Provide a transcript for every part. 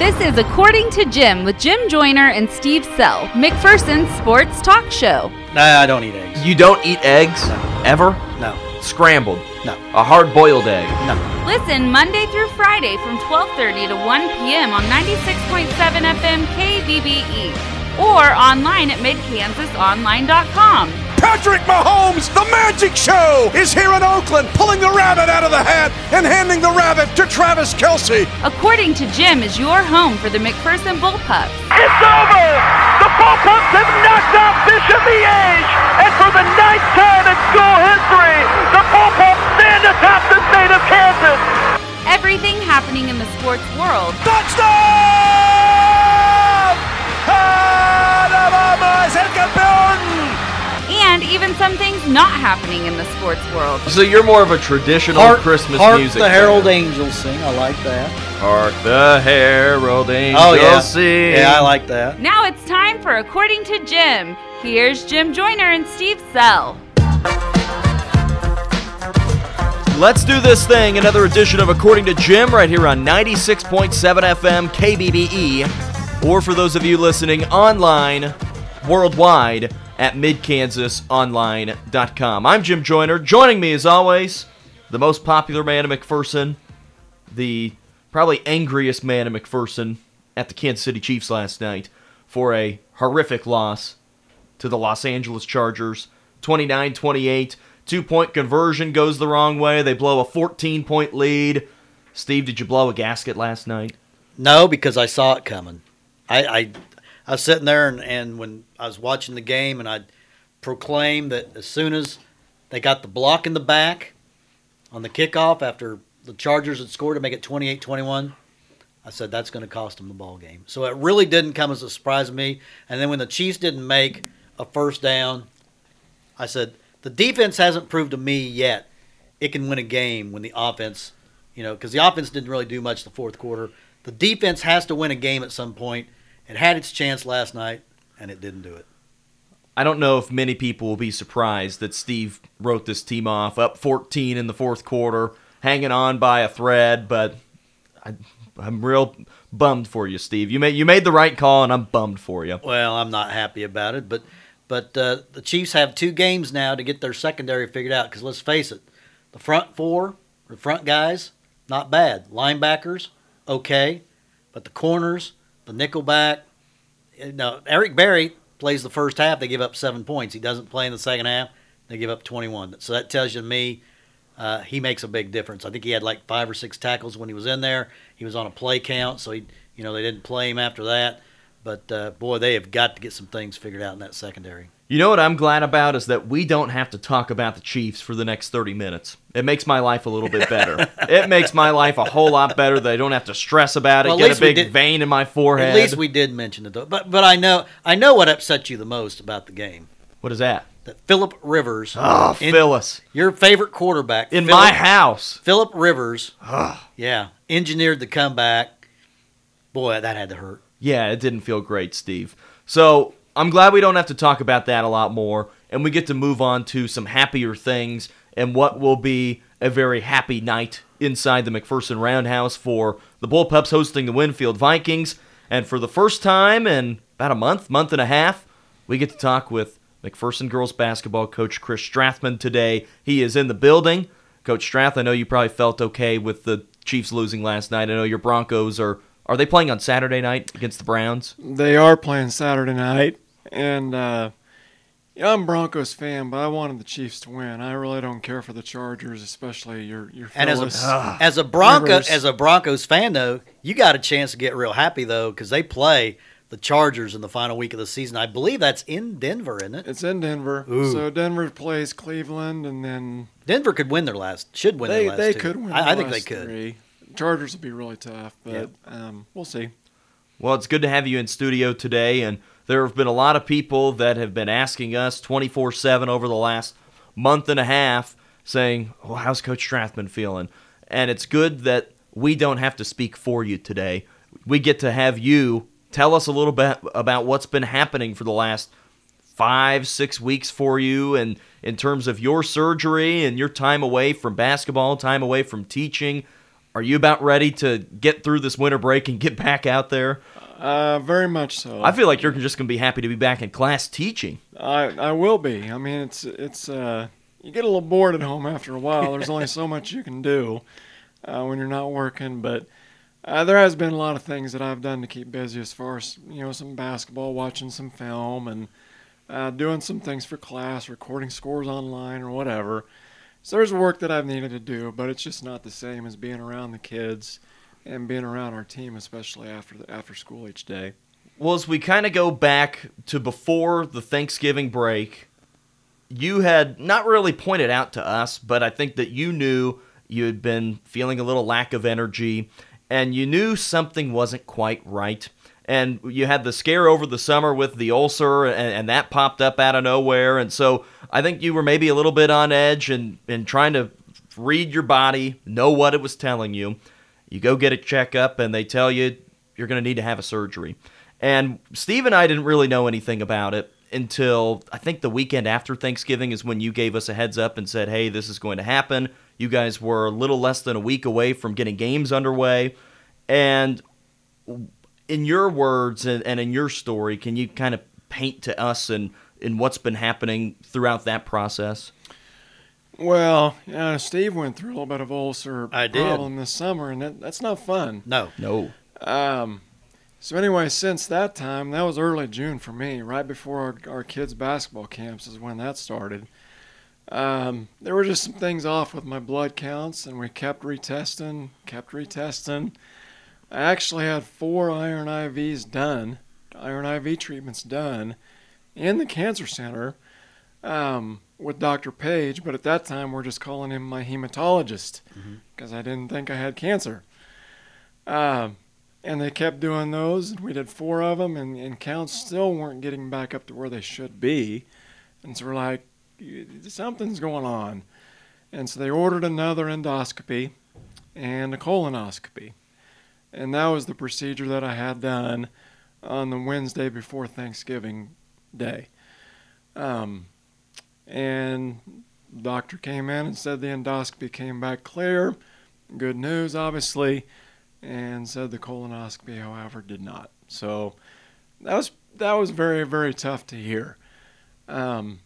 This is According to Jim with Jim Joyner and Steve Sell, McPherson's sports talk show. Nah, I don't eat eggs. You don't eat eggs? Ever? No, Scrambled? no, A hard boiled egg? no. Listen Monday through Friday from 12:30 to 1 p.m. on 96.7 FM KBBE or online at midkansasonline.com. Patrick Mahomes, the magic show, is here in Oakland, pulling the rabbit out of the hat and handing the rabbit to Travis Kelce. According to Jim is your home for the McPherson Bullpups. It's over! The Bullpups have knocked off Bishop Miege! And for the ninth time in school history, the Bullpups stand atop the state of Kansas! Everything happening in the sports world. Touchdown! Alabama ist campeón! And even some things not happening in the sports world. So you're more of a traditional Hark, Christmas hark music. the Herald fan. Angels sing. I like that. Hark the Herald Angels Oh yeah, sing. yeah, I like that. Now it's time for According to Jim. Here's Jim Joyner and Steve Sell. Let's do this thing. Another edition of According to Jim right here on 96.7 FM KBBE. Or for those of you listening online, worldwide at midkansasonline.com. I'm Jim Joyner. Joining me as always, the most popular man in McPherson, the probably angriest man in McPherson at the Kansas City Chiefs last night for a horrific loss to the Los Angeles Chargers. 29 28. Two point conversion goes the wrong way. They blow a 14 point lead. Steve, did you blow a gasket last night? No, because I saw it coming. I, I, I was sitting there, and, and when I was watching the game, and I proclaimed that as soon as they got the block in the back on the kickoff after the Chargers had scored to make it 28 21, I said that's going to cost them the ball game. So it really didn't come as a surprise to me. And then when the Chiefs didn't make a first down, I said the defense hasn't proved to me yet it can win a game when the offense, you know, because the offense didn't really do much the fourth quarter. The defense has to win a game at some point. It had its chance last night, and it didn't do it. I don't know if many people will be surprised that Steve wrote this team off up 14 in the fourth quarter, hanging on by a thread, but I, I'm real bummed for you, Steve. You made you made the right call, and I'm bummed for you. Well, I'm not happy about it, but but uh, the Chiefs have two games now to get their secondary figured out. Because let's face it, the front four, the front guys, not bad. Linebackers, okay, but the corners, the nickelback. Know, Eric Berry plays the first half. They give up seven points. He doesn't play in the second half. They give up 21. So that tells you to me uh, he makes a big difference. I think he had like five or six tackles when he was in there. He was on a play count, so he, you know, they didn't play him after that. But uh, boy, they have got to get some things figured out in that secondary. You know what I'm glad about is that we don't have to talk about the Chiefs for the next 30 minutes. It makes my life a little bit better. it makes my life a whole lot better that I don't have to stress about it, Well, get a big did- vein in my forehead. At least we did mention it though. But but I know I know what upset you the most about the game. What is that? That Philip Rivers, Oh, in- Phyllis. your favorite quarterback, In Phillip- my house. Philip Rivers, ah. yeah, engineered the comeback. Boy, that had to hurt. Yeah, it didn't feel great, Steve. So I'm glad we don't have to talk about that a lot more, and we get to move on to some happier things and what will be a very happy night inside the McPherson Roundhouse for the Bullpups hosting the Winfield Vikings. And for the first time in about a month, month and a half, we get to talk with McPherson girls basketball coach Chris Strathman today. He is in the building. Coach Strath, I know you probably felt okay with the Chiefs losing last night. I know your Broncos are are they playing on Saturday night against the Browns? They are playing Saturday night, and uh, you know, I'm a Broncos fan, but I wanted the Chiefs to win. I really don't care for the Chargers, especially your your And as Phillips. a as a Bronco Rivers. as a Broncos fan though, you got a chance to get real happy though because they play the Chargers in the final week of the season. I believe that's in Denver, isn't it? it's in Denver, Ooh. so Denver plays Cleveland, and then Denver could win their last, should win they their last. they two. could win. I, the I think they could. Three. Chargers will be really tough, but Yep. um, we'll see. Well, it's good to have you in studio today, and there have been a lot of people that have been asking us 24 7 over the last month and a half saying, Well, how's Coach Strathman feeling? And it's good that we don't have to speak for you today. We get to have you tell us a little bit about what's been happening for the last five, six weeks for you, and in terms of your surgery and your time away from basketball, time away from teaching. Are you about ready to get through this winter break and get back out there? Uh, very much so. I feel like you're just going to be happy to be back in class teaching. I I will be. I mean, it's it's uh, you get a little bored at home after a while. There's only so much you can do uh, when you're not working, but uh, there has been a lot of things that I've done to keep busy, as far as you know, some basketball, watching some film, and uh, doing some things for class, recording scores online or whatever. So there's work that I've needed to do, but it's just not the same as being around the kids and being around our team, especially after the, after school each day. Well, as we kind of go back to before the Thanksgiving break, you had not really pointed out to us, but I think that you knew you had been feeling a little lack of energy and you knew something wasn't quite right. And you had the scare over the summer with the ulcer, and, and that popped up out of nowhere. And so I think you were maybe a little bit on edge and, and trying to read your body, know what it was telling you. You go get a checkup, and they tell you you're going to need to have a surgery. And Steve and I didn't really know anything about it until I think the weekend after Thanksgiving is when you gave us a heads up and said, hey, this is going to happen. You guys were a little less than a week away from getting games underway. And in your words and, in your story, can you kind of paint to us and, and what's been happening throughout that process? Well, yeah, Steve went through a little bit of ulcer I did. problem this summer, and that, that's not fun. No. No. Um, so anyway, since that time, that was early June for me, right before our, our kids' basketball camps is when that started. Um, there were just some things off with my blood counts, and we kept retesting, kept retesting. I actually had four iron IVs done, iron IV treatments done, in the cancer center um, with Dr. Page, but at that time we're just calling him my hematologist because I didn't think I had cancer. Um, and they kept doing those. and We did four of them, and, and counts still weren't getting back up to where they should be. And so we're like, something's going on. And so they ordered another endoscopy and a colonoscopy. And that was the procedure that I had done on the Wednesday before Thanksgiving Day. Um, and the doctor came in and said the endoscopy came back clear. Good news, obviously and said the colonoscopy, however, did not. So that was that was very very tough to hear. Um,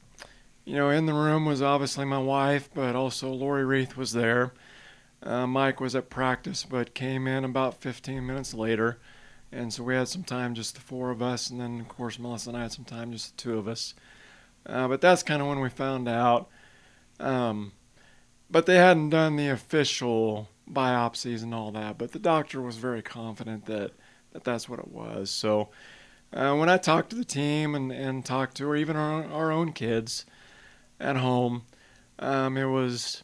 you know, in the room was obviously my wife, but also Lori Reith was there. Uh, Mike was at practice, but came in about 15 minutes later, and so we had some time, just the four of us, and then of course Melissa and I had some time, just the two of us. Uh, but that's kind of when we found out. Um, but they hadn't done the official biopsies and all that. But the doctor was very confident that, that that's what it was. So uh, when I talked to the team and, and talked to, or even our, our own kids at home, um, it was,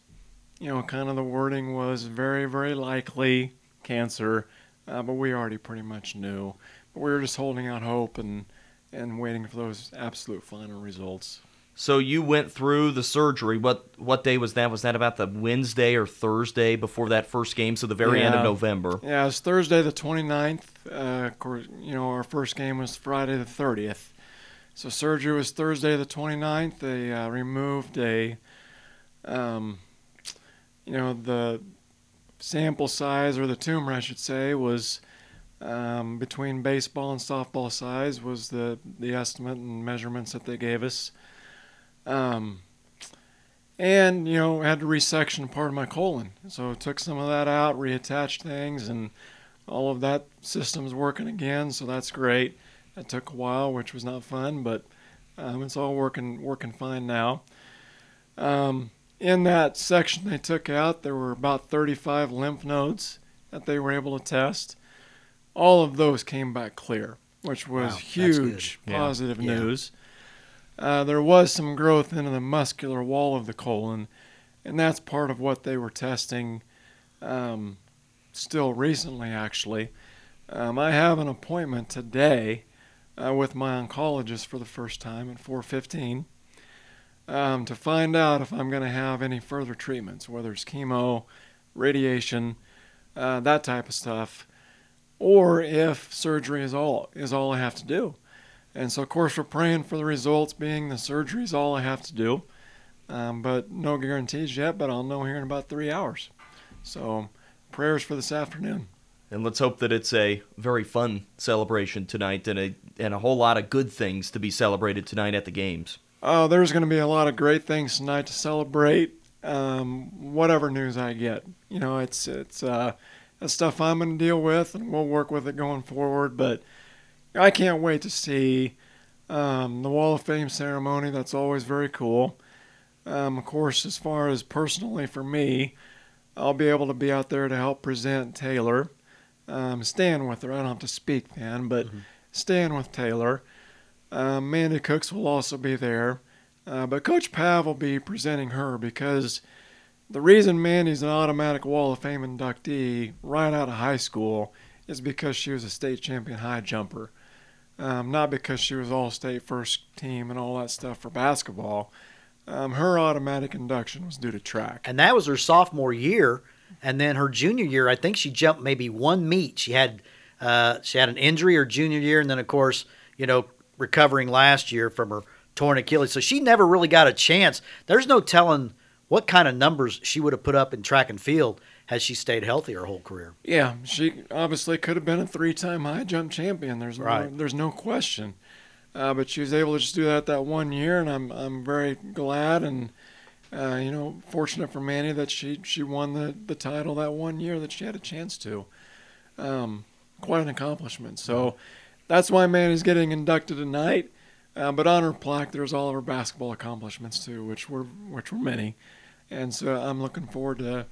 you know, kind of the wording was very, very likely cancer, uh, but we already pretty much knew. But we were just holding out hope and, and waiting for those absolute final results. So you went through the surgery. What what day was that? Was that about the Wednesday or Thursday before that first game? So the very end of November. Yeah, it was Thursday the 29th. Uh, of course, you know, our first game was Friday the 30th. So surgery was Thursday the 29th. They uh, removed a, um, you know, the sample size or the tumor, I should say, was um, between baseball and softball size was the the estimate and measurements that they gave us. Um, and you know had to resection part of my colon. So took some of that out reattached things and all of that system's working again so that's great. That took a while which was not fun but um, it's all working working fine now. Um, in that section they took out there were about 35 lymph nodes that they were able to test all of those came back clear which was Wow, huge. Yeah. positive Yeah. news uh, there was some growth into the muscular wall of the colon, and that's part of what they were testing um, still recently, actually. Um, I have an appointment today uh, with my oncologist for the first time at 4:15 um, to find out if I'm going to have any further treatments, whether it's chemo, radiation, uh, that type of stuff, or if surgery is all is all I have to do. And so, of course, we're praying for the results being the surgery is all I have to do. Um, but no guarantees yet, but I'll know here in about three hours. So prayers for this afternoon. And let's hope that it's a very fun celebration tonight and a and a whole lot of good things to be celebrated tonight at the games. Oh, there's going to be a lot of great things tonight to celebrate. Um, whatever news I get, you know, it's it's uh, that's stuff I'm going to deal with, and we'll work with it going forward. But I can't wait to see um, the Wall of Fame ceremony. That's always very cool. Um, of course, as far as personally for me, I'll be able to be out there to help present Taylor, um, stand with her. I don't have to speak then, but stand with Taylor. Um, Mandy Cooks will also be there. Uh, but Coach Pav will be presenting her because the reason Mandy's an automatic Wall of Fame inductee right out of high school is because she was a state champion high jumper. Um, not because she was all state first team and all that stuff for basketball. Um, her automatic induction was due to track. and that was her sophomore year. And then her junior year, I think she jumped maybe one meet. She had uh, she had an injury her junior year, and then of course, you know, recovering last year from her torn Achilles. So she never really got a chance. There's no telling what kind of numbers she would have put up in track and field had she stayed healthy her whole career. Yeah, she obviously could have been a three-time high jump champion. There's no, there's no question. Uh, but she was able to just do that that one year, and I'm I'm very glad and uh, you know fortunate for Mandy that she she won the the title that one year that she had a chance to. Um, quite an accomplishment. So that's why Mandy's getting inducted tonight. Uh, but on her plaque, there's all of her basketball accomplishments too, which were which were many, and so I'm looking forward to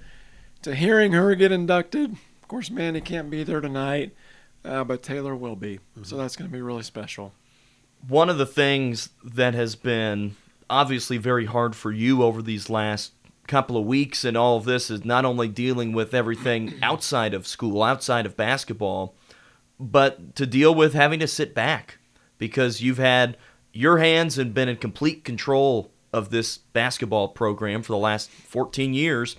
to hearing her get inducted. Of course, Mandy can't be there tonight, uh, but Taylor will be, so that's going to be really special. one of the things that has been obviously very hard for you over these last couple of weeks and all of this is not only dealing with everything outside of school, outside of basketball, but to deal with having to sit back because you've had your hands and been in complete control of this basketball program for the last 14 years.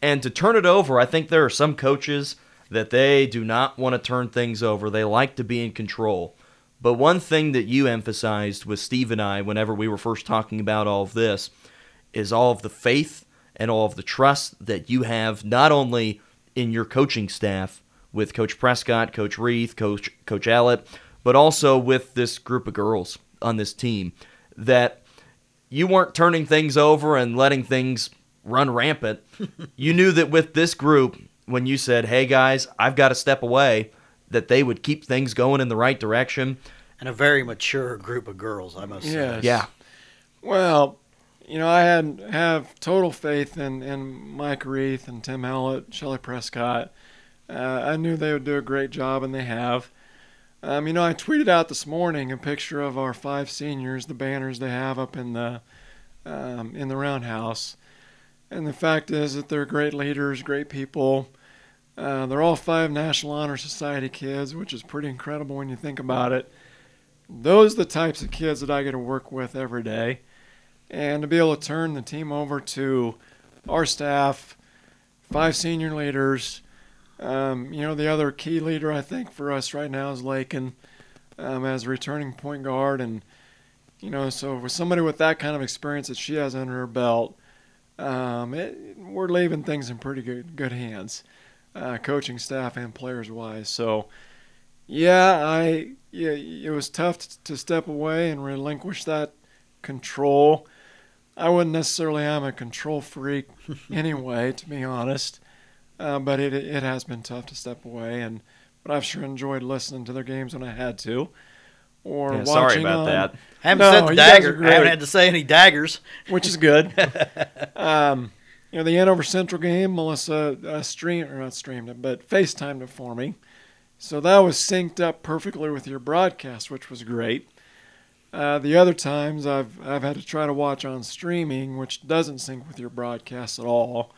And to turn it over, I think there are some coaches that they do not want to turn things over. They like to be in control. But one thing that you emphasized with Steve and I whenever we were first talking about all of this is all of the faith and all of the trust that you have not only in your coaching staff with Coach Prescott, Coach Reith, Coach Coach Hallett, but also with this group of girls on this team that you weren't turning things over and letting things run rampant. you knew that with this group, when you said, "Hey guys, I've got to step away," that they would keep things going in the right direction. And a very mature group of girls, I must say. Yeah, Well, you know, I had have total faith in, in Mike Reith and Tim Hallett, Shelley Prescott. Uh, I knew they would do a great job, and they have. Um, you know, I tweeted out this morning a picture of our five seniors, the banners they have up in the um, in the roundhouse, and the fact is that they're great leaders, great people. Uh, they're all five National Honor Society kids, which is pretty incredible when you think about it. Those are the types of kids that I get to work with every day and to be able to turn the team over to our staff, five senior leaders. Um, you know, the other key leader I think for us right now is Lakin um, as a returning point guard, and you know, so with somebody with that kind of experience that she has under her belt, um, it, we're leaving things in pretty good good hands, uh, coaching staff and players wise. So, yeah, I yeah, it was tough t- to step away and relinquish that control. I wouldn't necessarily I am a control freak anyway, to be honest. Uh, but it it has been tough to step away, and but I've sure enjoyed listening to their games when I had to. Or Yeah, watching sorry about on- that. I haven't No, said the you guys are dagger. I haven't had to say any daggers. which is good. um, you know, the Andover Central game, Melissa uh, streamed or not streamed it, but FaceTimed it for me. So that was synced up perfectly with your broadcast, which was great. Uh, the other times I've I've had to try to watch on streaming, which doesn't sync with your broadcast at all.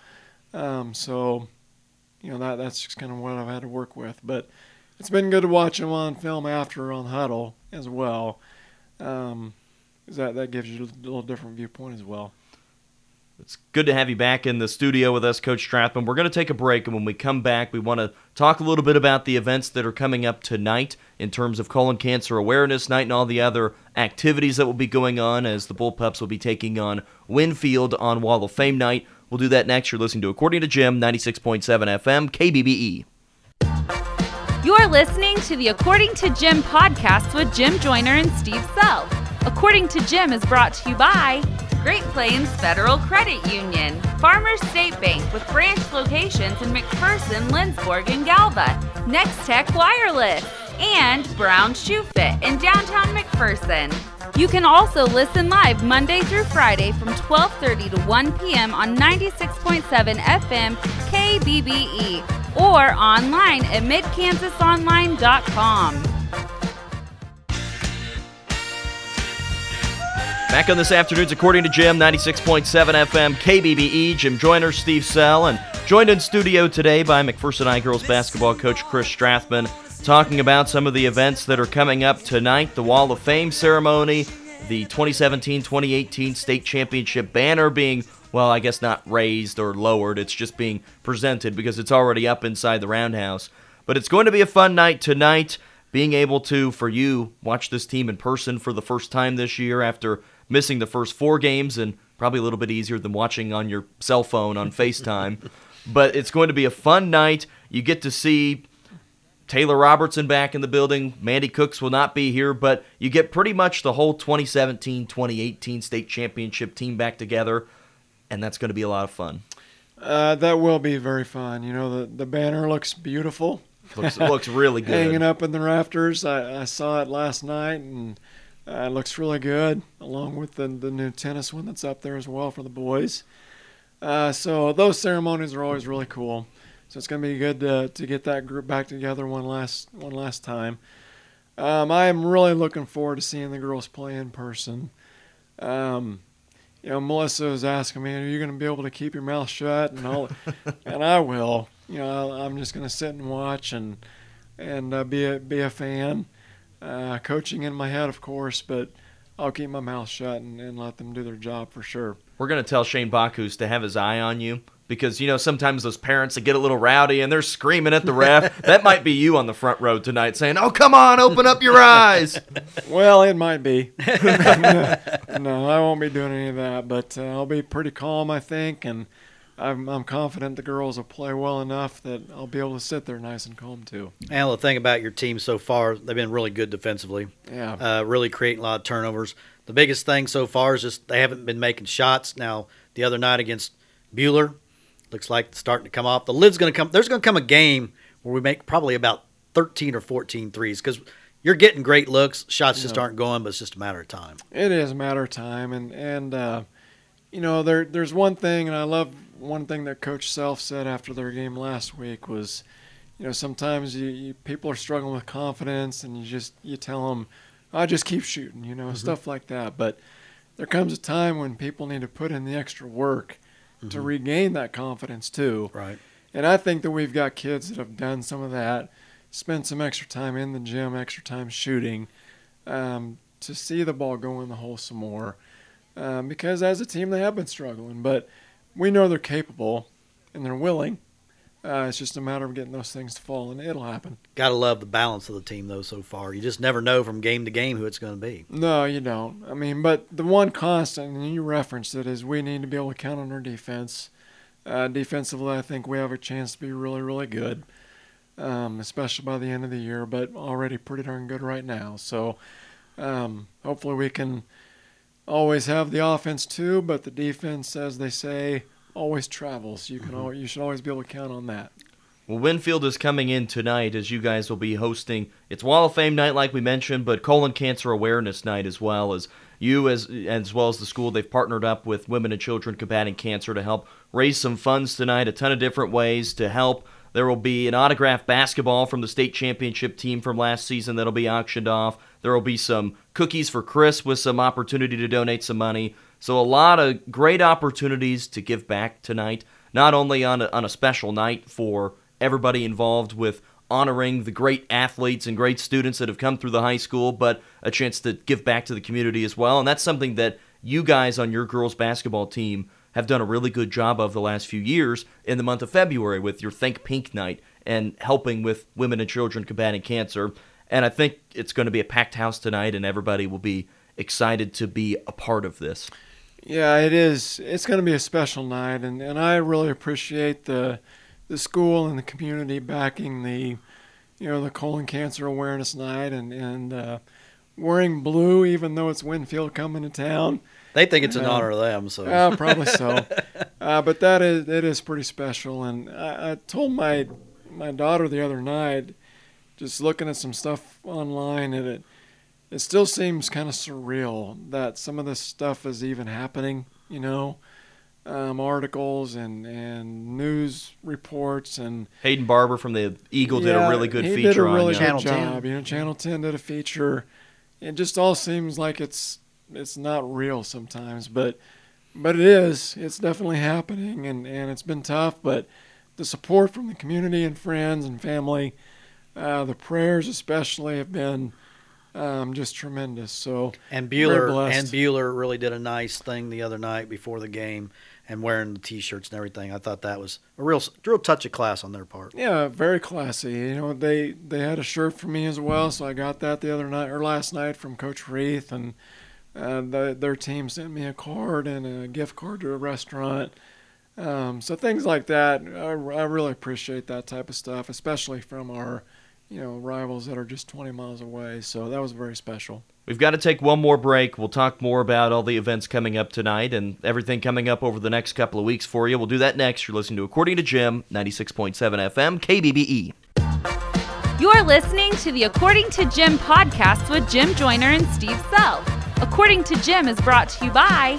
Um, so, you know that that's just kind of what I've had to work with. But it's been good to watch them on film after on Hudl as well. Um, that that gives you a little different viewpoint as well. It's good to have you back in the studio with us, Coach Strathman. We're going to take a break, and when we come back, we want to talk a little bit about the events that are coming up tonight in terms of colon cancer awareness night and all the other activities that will be going on as the Bullpups will be taking on Winfield on Wall of Fame night. We'll do that next. You're listening to According to Jim, 96.7 FM, KBBE. You're listening to the According to Jim podcast with Jim Joyner and Steve Sell. According to Jim is brought to you by Great Plains Federal Credit Union, Farmers State Bank with branch locations in McPherson, Lindsborg, and Galva, Nex-Tech Wireless, and Brown Shoe Fit in downtown McPherson. You can also listen live Monday through Friday from 12:30 to 1 p.m. on 96.7 FM KBBE or online at midkansasonline.com. Back on this afternoon's According to Jim, 96.7 FM, KBBE. Jim Joyner, Steve Sell, and joined in studio today by McPherson High Girls basketball coach Chris Strathman, talking about some of the events that are coming up tonight the Wall of Fame ceremony, the 2017 2018 state championship banner being, well, I guess not raised or lowered, it's just being presented because it's already up inside the roundhouse. But it's going to be a fun night tonight. Being able to, for you, watch this team in person for the first time this year after missing the first four games and probably a little bit easier than watching on your cell phone on FaceTime. but it's going to be a fun night. You get to see Taylor Robertson back in the building. Mandy Cooks will not be here, but you get pretty much the whole 2017 2018 state championship team back together, and that's going to be a lot of fun. Uh, that will be very fun. You know, the, the banner looks beautiful. Looks, looks really good. Hanging up in the rafters. I, I saw it last night, and uh, it looks really good, along with the, the new tennis one that's up there as well for the boys. Uh, so those ceremonies are always really cool. So it's going to be good to, to get that group back together one last one last time. Um, I am really looking forward to seeing the girls play in person. Um, you know, Melissa was asking me, "Are you going to be able to keep your mouth shut?" And all, and I will. You know, I'm just going to sit and watch and and uh, be a be a fan. Uh, coaching in my head, of course, but I'll keep my mouth shut and, and let them do their job for sure. We're going to tell Shane Bacchus to have his eye on you because, you know, sometimes those parents that get a little rowdy and they're screaming at the ref. that might be you on the front row tonight saying, oh, come on, open up your eyes. Well, it might be. no, no, I won't be doing any of that, but uh, I'll be pretty calm, I think, and I'm, I'm confident the girls will play well enough that I'll be able to sit there nice and calm too. And the thing about your team so far, they've been really good defensively. Yeah. Uh, really creating a lot of turnovers. The biggest thing so far is just they haven't been making shots. Now the other night against Buhler, looks like it's starting to come off. The lid's going to come. There's going to come a game where we make probably about 13 or 14 threes because you're getting great looks. Shots just Yeah. aren't going, but it's just a matter of time. It is a matter of time, and and uh, you know there there's one thing, and I love one thing that Coach Self said after their game last week was, you know, sometimes you, you people are struggling with confidence, and you just you tell them, I just keep shooting, you know, stuff like that. But there comes a time when people need to put in the extra work to regain that confidence too. Right. And I think that we've got kids that have done some of that, spent some extra time in the gym, extra time shooting, um, to see the ball go in the hole some more. Um, because as a team, they have been struggling, but we know they're capable and they're willing. Uh, it's just a matter of getting those things to fall, and it'll happen. Got to love the balance of the team though so far. You just never know from game to game who it's going to be. No, you don't. I mean, but the one constant, and you referenced it, is we need to be able to count on our defense. Uh, defensively, I think we have a chance to be really, really good, um, especially by the end of the year, but already pretty darn good right now. So um, hopefully we can always have the offense too, but the defense, as they say, always travels. You can mm-hmm. al- you should always be able to count on that. Well, Winfield is coming in tonight as you guys will be hosting. It's Wall of Fame night, like we mentioned, but colon cancer awareness night as well. As you, as as well as the school, they've partnered up with Women and Children Combating Cancer to help raise some funds tonight. A ton of different ways to help. There will be an autographed basketball from the state championship team from last season that'll be auctioned off. There will be some cookies for Chris with some opportunity to donate some money. So a lot of great opportunities to give back tonight. Not only on a, on a special night for everybody involved with honoring the great athletes and great students that have come through the high school, but a chance to give back to the community as well. And that's something that you guys on your girls basketball team have done a really good job of the last few years in the month of February with your Think Pink night and helping with women and children combating cancer. And I think it's going to be a packed house tonight, and everybody will be excited to be a part of this. Yeah, it is. It's going to be a special night, and, and I really appreciate the the school and the community backing the you know the colon cancer awareness night and and uh, wearing blue even though it's Winfield coming to town. They think it's an Yeah. honor to them. So Uh, probably so. Uh, but that is it is pretty special, and I, I told my my daughter the other night, just looking at some stuff online, and it it still seems kind of surreal that some of this stuff is even happening. You know, um, articles and and news reports and Hayden Barber from the Eagle did a really good he feature did a really on good you. Channel 10. job. You know, Channel 10 did a feature. It just all seems like it's it's not real sometimes, but but it is. It's definitely happening, and and it's been tough. But the support from the community and friends and family, uh, the prayers especially have been um, just tremendous. So and Buhler and Buhler really did a nice thing the other night before the game and wearing the t-shirts and everything. I thought that was a real real touch of class on their part. Yeah, very classy. You know, they they had a shirt for me as well, so I got that the other night or last night from Coach Reith, and uh, the, their team sent me a card and a gift card to a restaurant. Um, so things like that, I, I really appreciate that type of stuff, especially from our, you know, rivals that are just 20 miles away. So that was very special. We've got to take one more break. We'll talk more about all the events coming up tonight and everything coming up over the next couple of weeks for you. We'll do that next. You're listening to According to Jim, 96.7 FM, KBBE. You're listening to the According to Jim podcast with Jim Joyner and Steve Sell. According to Jim is brought to you by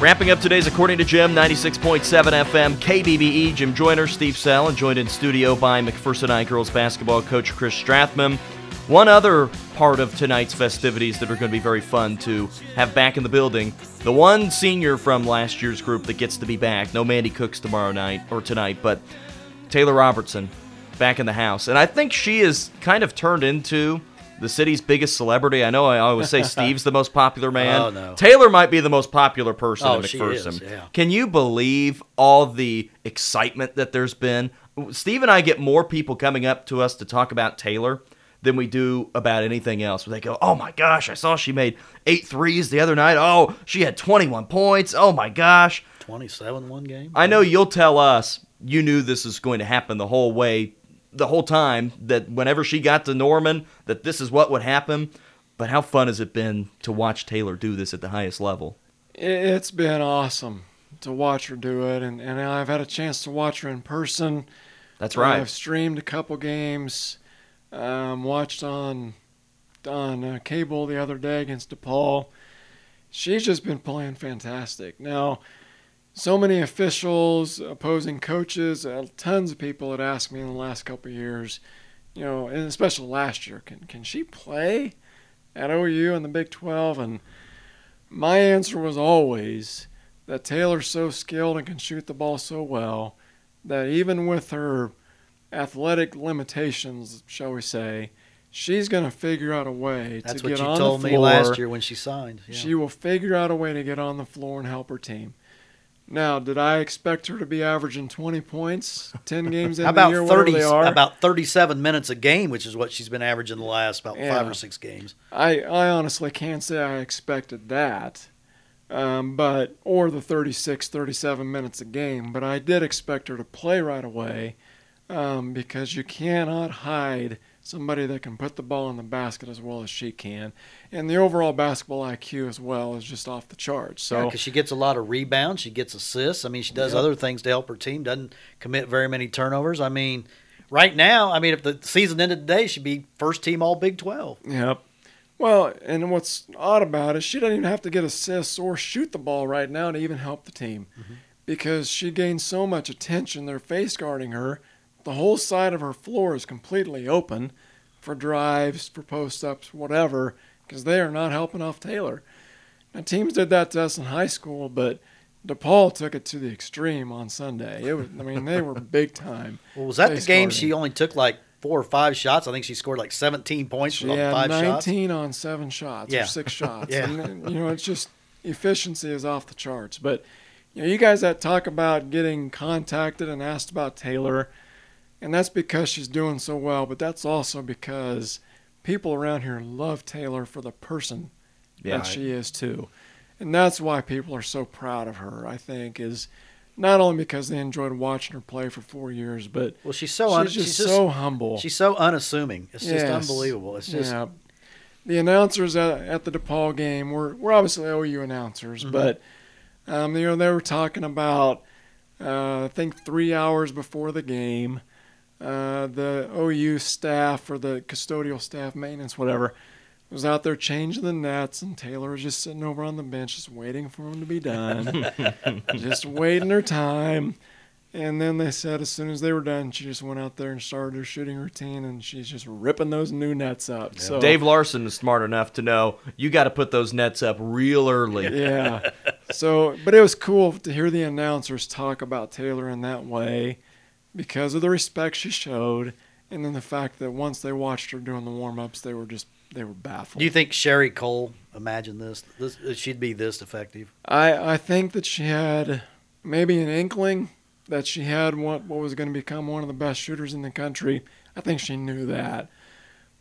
Wrapping up today's According to Jim, 96.7 FM, KBBE, Jim Joyner, Steve Sell, and joined in studio by McPherson High girls basketball coach Chris Strathman. One other part of tonight's festivities that are going to be very fun to have back in the building. The one senior from last year's group that gets to be back. No Mandy Cooks tomorrow night or tonight, but Taylor Robertson back in the house. And I think she is kind of turned into the city's biggest celebrity. I know I always say Steve's the most popular oh, man. Oh, no. Taylor might be the most popular person Oh, in she McPherson. is, yeah. Can you believe all the excitement that there's been? Steve and I get more people coming up to us to talk about Taylor than we do about anything else. They go, "Oh my gosh, I saw she made eight threes the other night. Oh, she had 21 points. Oh my gosh." 27 one game. I know you'll tell us you knew this was going to happen the whole way, the whole time, that whenever she got to Norman, that this is what would happen. But how fun has it been to watch Taylor do this at the highest level? It- It's been awesome to watch her do it, and, and I've had a chance to watch her in person. That's right. I've streamed a couple games, um, watched on on uh, cable the other day against DePaul. She's just been playing fantastic. Now, so many officials, opposing coaches, uh, tons of people had asked me in the last couple of years, you know, and especially last year, can can she play at OU in the Big 12? And my answer was always that Taylor's so skilled and can shoot the ball so well that even with her athletic limitations, shall we say, she's going to figure out a way That's to what get you told me last year when she signed. Yeah. She will figure out a way to get on the floor and help her team. Now, did I expect her to be averaging 20 points, 10 games in about the year, 30 they are? about 37 minutes a game, which is what she's been averaging the last about 5 or 6 games. I, I honestly can't say I expected that, um, but or the 36, 37 minutes a game. But I did expect her to play right away um, because you cannot hide somebody that can put the ball in the basket as well as she can, and the overall basketball IQ as well is just off the charts. So because she gets a lot of rebounds, she gets assists. I mean, she does Yep. other things to help her team. Doesn't commit very many turnovers. I mean, right now, I mean, if the season ended today, she'd be first team All Big 12. Yep. Well, and what's odd about it, she doesn't even have to get assists or shoot the ball right now to even help the team because she gains so much attention. They're face guarding her. The whole side of her floor is completely open for drives, for post ups, whatever, because they are not helping off Taylor. Now, teams did that to us in high school, but DePaul took it to the extreme on Sunday. It was, I mean, they were big time. Well, was that They the game started. she only took like four or five shots? I think she scored like 17 points She from had five shots. 19 on seven shots Yeah. or six shots. Yeah. And, uh, you know, it's just efficiency is off the charts. But you know, you guys that talk about getting contacted and asked about Taylor, and that's because she's doing so well. But that's also because people around here love Taylor for the person Yeah. that she is too, and that's why people are so proud of her. I think is. Not only because they enjoyed watching her play for four years, but Well, she's so she's un- just she's just so humble. she's so unassuming. It's just unbelievable. It's just yeah. The announcers at, at the DePaul game were, were obviously OU announcers, Mm-hmm. but um, you know they were talking about uh, I think three hours before the game, uh, the OU staff or the custodial staff, maintenance, whatever, was out there changing the nets, and Taylor was just sitting over on the bench, just waiting for them to be done, just waiting her time. And then they said as soon as they were done, she just went out there and started her shooting routine, and she's just ripping those new nets up. So Dave Larson is smart enough to know you got to put those nets up real early. yeah. So, but it was cool to hear the announcers talk about Taylor in that way because of the respect she showed, and then the fact that once they watched her doing the warm ups, they were just they were baffled. Do you think Sherri Coale imagined this? this she'd be this effective? I I think that she had maybe an inkling that she had what what was going to become one of the best shooters in the country. I think she knew that,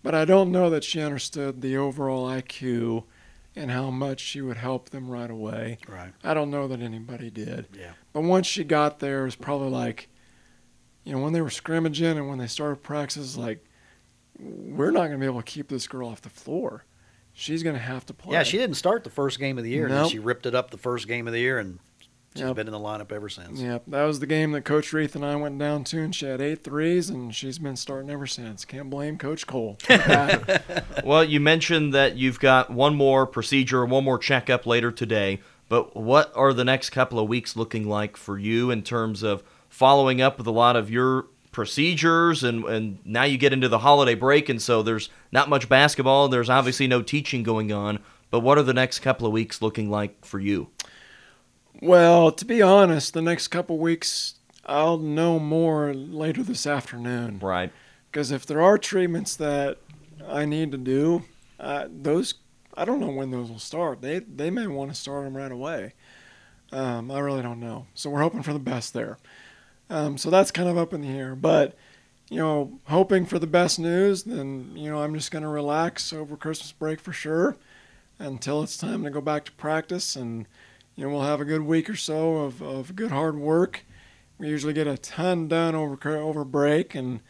but I don't know that she understood the overall IQ and how much she would help them right away. Right. I don't know that anybody did. Yeah. But once she got there, it was probably like, you know, when they were scrimmaging and when they started practices, like, we're not going to be able to keep this girl off the floor. She's going to have to play. Yeah, she didn't start the first game of the year, and she ripped it up the first game of the year, and she's Yep. been in the lineup ever since. Yep, that was the game that Coach Reith and I went down to, and she had eight threes, and she's been starting ever since. Can't blame Coach Coale. Well, you mentioned that you've got one more procedure, one more checkup later today. But what are the next couple of weeks looking like for you in terms of following up with a lot of your procedures? And, and now you get into the holiday break, and so there's not much basketball. There's obviously no teaching going on. But what are the next couple of weeks looking like for you? well, to be honest, the next couple weeks I'll know more later this afternoon. Right. Because if there are treatments that I need to do, uh, those I don't know when those will start. They they may want to start them right away. Um, I really don't know. So we're hoping for the best there. Um, so that's kind of up in the air. But you know, hoping for the best news, then you know I'm just going to relax over Christmas break for sure until it's time to go back to practice, and you know we'll have a good week or so of, of good hard work. We usually get a ton done over over break, and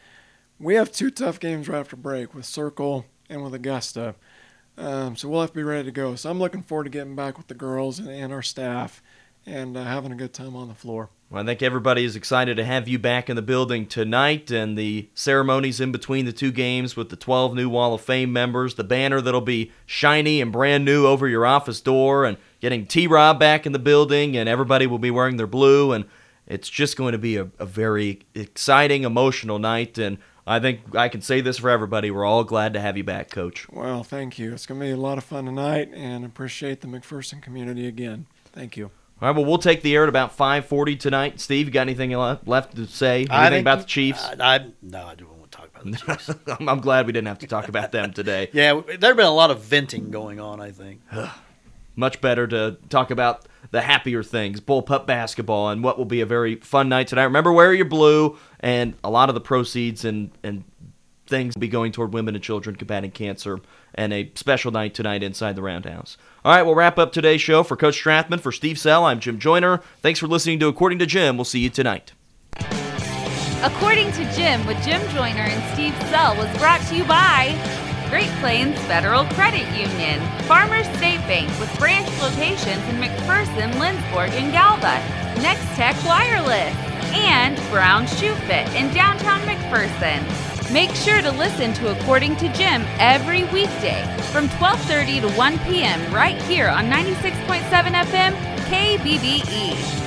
we have two tough games right after break with Circle and with Augusta. Um, so we'll have to be ready to go. So I'm looking forward to getting back with the girls and, and our staff and uh, having a good time on the floor. Well, I think everybody is excited to have you back in the building tonight and the ceremonies in between the two games with the 12 new Wall of Fame members, the banner that'll be shiny and brand new over your office door, and getting T Rob back in the building, and everybody will be wearing their blue. And it's just going to be a, a very exciting, emotional night. And I think I can say this for everybody. We're all glad to have you back, Coach. Well, thank you. It's going to be a lot of fun tonight and appreciate the McPherson community again. Thank you. All right, well, we'll take the air at about 5:40 tonight. Steve, you got anything left to say? Anything I think- about the Chiefs? I, I no, I don't want to talk about the Chiefs. I'm, I'm glad we didn't have to talk about them today. yeah, there've been a lot of venting going on. I think. Much better to talk about the happier things, bullpup basketball, and what will be a very fun night tonight. Remember, wear your blue, and a lot of the proceeds and and things be going toward women and children combating cancer, and a special night tonight inside the Roundhouse. All right, we'll wrap up today's show for Coach Strathman, for Steve Sell. I'm Jim Joyner. Thanks for listening to According to Jim. We'll see you tonight. According to Jim, with Jim Joyner and Steve Sell, was brought to you by Great Plains Federal Credit Union, Farmers State Bank with branch locations in McPherson, Lindsborg, and Galva, Next Tech Wireless, and Brown Shoe Fit in downtown McPherson. Make sure to listen to According to Jim every weekday from 12:30 to 1 p.m. right here on 96.7 FM KBBE.